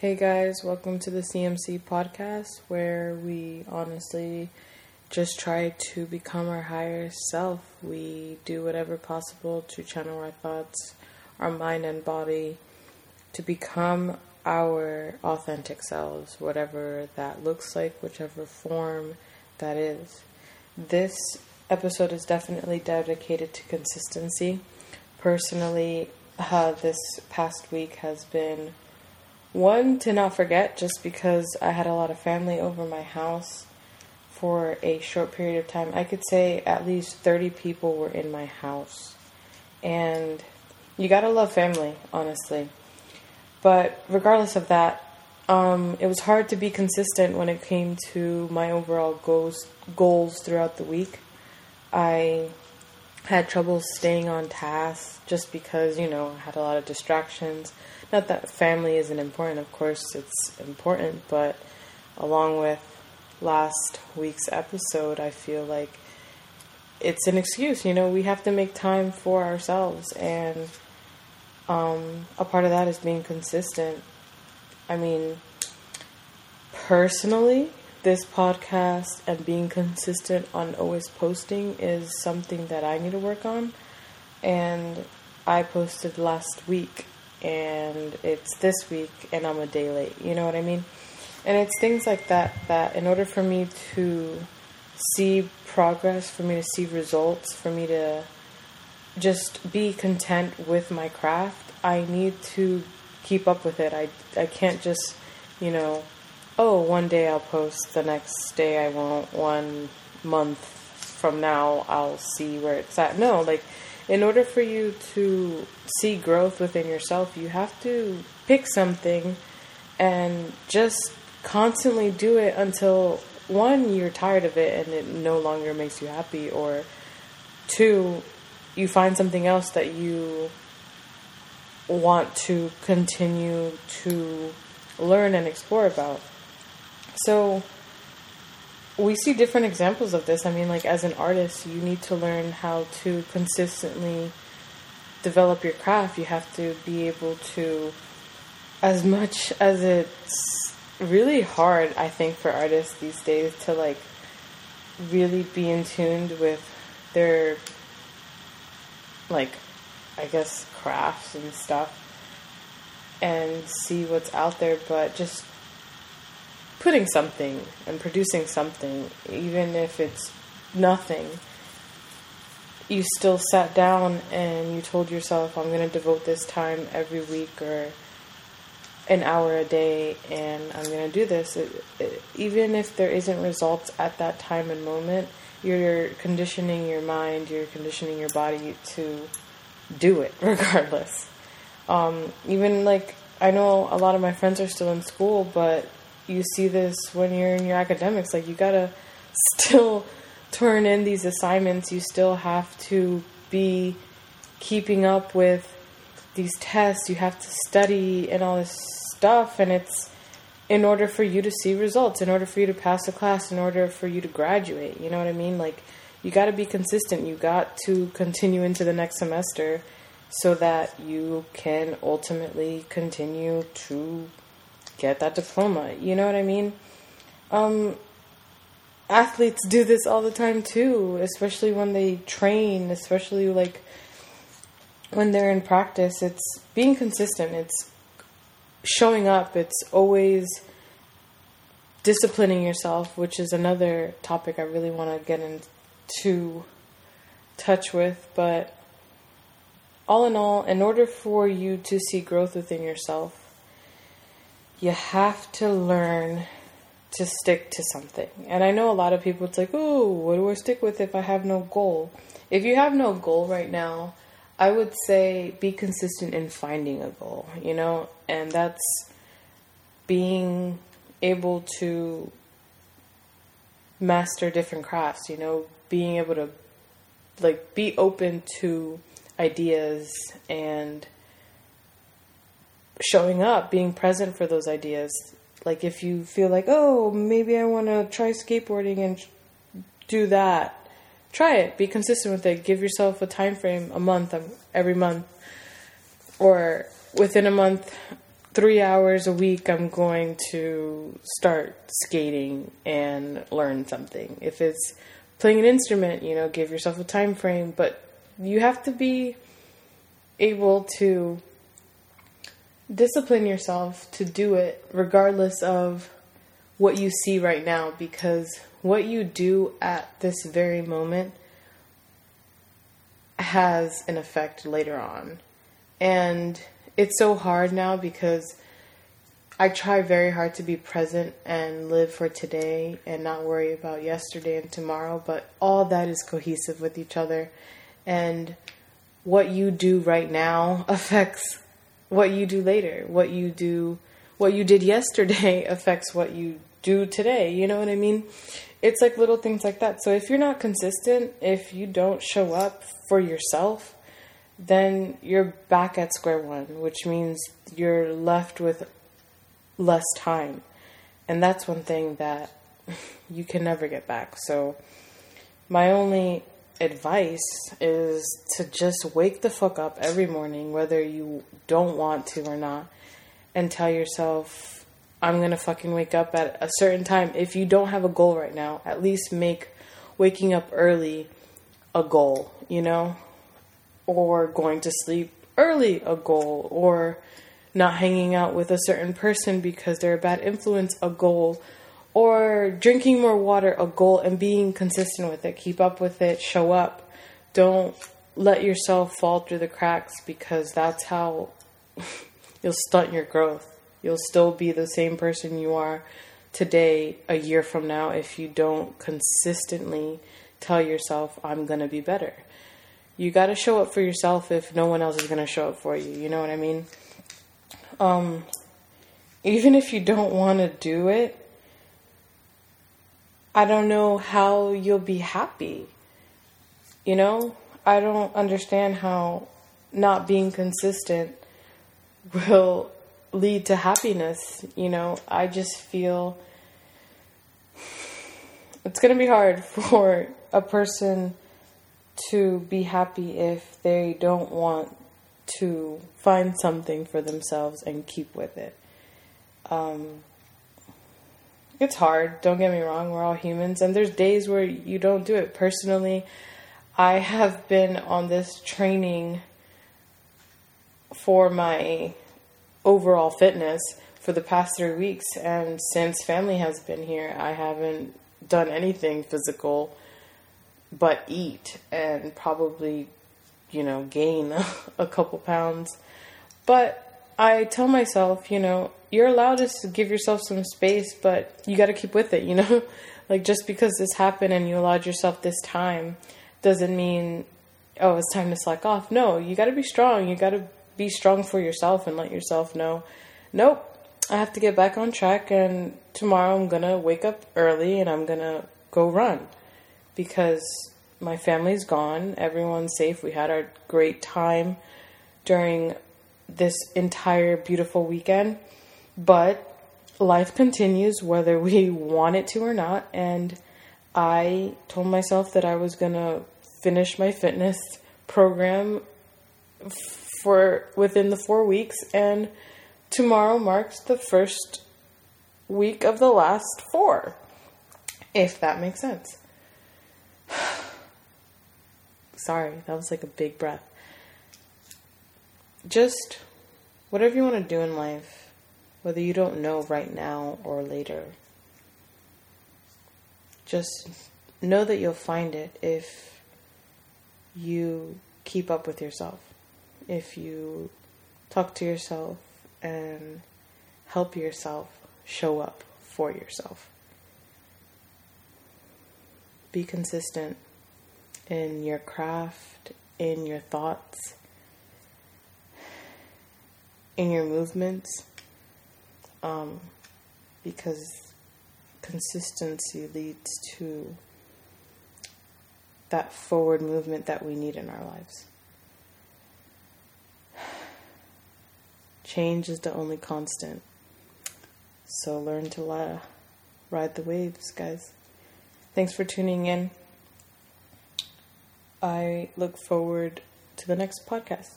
Hey guys, welcome to the CMC podcast where we honestly just try to become our higher self. We do whatever possible to channel our thoughts, our mind, and body to become our authentic selves, whatever that looks like, whichever form that is. This episode is definitely dedicated to consistency. Personally, uh, this past week has been one to not forget just because I had a lot of family over my house for a short period of time. I could say at least 30 people were in my house. And you gotta love family, honestly. But regardless of that, um, it was hard to be consistent when it came to my overall goals goals throughout the week. I had trouble staying on task just because you know I had a lot of distractions. Not that family isn't important, of course it's important, but along with last week's episode, I feel like it's an excuse. You know, we have to make time for ourselves, and um, a part of that is being consistent. I mean, personally, this podcast and being consistent on always posting is something that I need to work on. And I posted last week and it's this week and I'm a day late. You know what I mean? And it's things like that that in order for me to see progress, for me to see results, for me to just be content with my craft, I need to keep up with it. I I can't just, you know, oh, one day I'll post, the next day I won't, one month from now I'll see where it's at. No, like in order for you to see growth within yourself, you have to pick something and just constantly do it until one, you're tired of it and it no longer makes you happy, or two, you find something else that you want to continue to learn and explore about. So we see different examples of this. I mean, like as an artist, you need to learn how to consistently develop your craft. You have to be able to, as much as it's really hard, I think, for artists these days to like really be in tune with their, like, I guess, crafts and stuff and see what's out there, but just putting something and producing something, even if it's nothing, you still sat down and you told yourself, I'm going to devote this time every week or an hour a day and I'm going to do this. It, it, even if there isn't results at that time and moment, you're conditioning your mind, you're conditioning your body to do it regardless. Um, even like, I know a lot of my friends are still in school, but you see this when you're in your academics. Like you gotta still turn in these assignments. You still have to be keeping up with these tests. You have to study and all this stuff, and it's in order for you to see results, in order for you to pass a class, in order for you to graduate. You know what I mean? Like you got to be consistent. You got to continue into the next semester so that you can ultimately continue to get that diploma. You know what I mean? Um, athletes do this all the time too, especially when they train, especially like when they're in practice. It's being consistent, it's showing up, it's always disciplining yourself, which is another topic I really want to get into touch with. But all in all, in order for you to see growth within yourself, you have to learn to stick to something. And I know a lot of people, it's like, oh, what do I stick with if I have no goal? If you have no goal right now, I would say be consistent in finding a goal, you know, and that's being able to master different crafts, you know, being able to like be open to ideas and showing up, being present for those ideas. Like if you feel like, oh, maybe I want to try skateboarding and do that, try it. Be consistent with it. Give yourself a time frame, a month, um, every month, or within a month, three hours a week, I'm going to start skating and learn something. If it's playing an instrument, you know, give yourself a time frame, but you have to be able to discipline yourself to do it regardless of what you see right now because what you do at this very moment has an effect later on. And it's so hard now because I try very hard to be present and live for today and not worry about yesterday and tomorrow, but all that is cohesive with each other. And what you do right now affects what you do later. What you do, what you did yesterday affects what you do today. You know what I mean? It's like little things like that. So if you're not consistent, if you don't show up for yourself, then you're back at square one, which means you're left with less time. And that's one thing that you can never get back. So, my only advice is to just wake the fuck up every morning, whether you don't want to or not, and tell yourself, I'm gonna fucking wake up at a certain time. If you don't have a goal right now, at least make waking up early a goal, you know? Or going to sleep early a goal, or not hanging out with a certain person because they're a bad influence, a goal, or drinking more water, a goal, and being consistent with it. Keep up with it, show up. Don't let yourself fall through the cracks because that's how you'll stunt your growth. You'll still be the same person you are today, a year from now, if you don't consistently tell yourself, I'm going to be better. You got to show up for yourself if no one else is going to show up for you. You know what I mean? um, even if you don't want to do it, I don't know how you'll be happy. You know, I don't understand how not being consistent will lead to happiness. You know, I just feel it's going to be hard for a person to be happy if they don't want to find something for themselves and keep with it. Um, it's hard, don't get me wrong, we're all humans, and there's days where you don't do it. Personally, I have been on this training for my overall fitness for the past three weeks, and since family has been here, I haven't done anything physical but eat and probably you know, gain a couple pounds. But I tell myself, you know, you're allowed to give yourself some space, but you got to keep with it, you know? like just because this happened and you allowed yourself this time doesn't mean oh, it's time to slack off. No, you got to be strong. You got to be strong for yourself and let yourself know, nope, I have to get back on track and tomorrow I'm going to wake up early and I'm going to go run because my family's gone. Everyone's safe. We had our great time during this entire beautiful weekend. But life continues whether we want it to or not. And I told myself that I was going to finish my fitness program for within the 4 weeks and tomorrow marks the first week of the last 4 if that makes sense. Sorry, that was like a big breath. Just whatever you want to do in life, whether you don't know right now or later, just know that you'll find it if you keep up with yourself, if you talk to yourself and help yourself show up for yourself. Be consistent in your craft, in your thoughts, in your movements, um, because consistency leads to that forward movement that we need in our lives. Change is the only constant. So learn to la- ride the waves, guys. Thanks for tuning in. I look forward to the next podcast.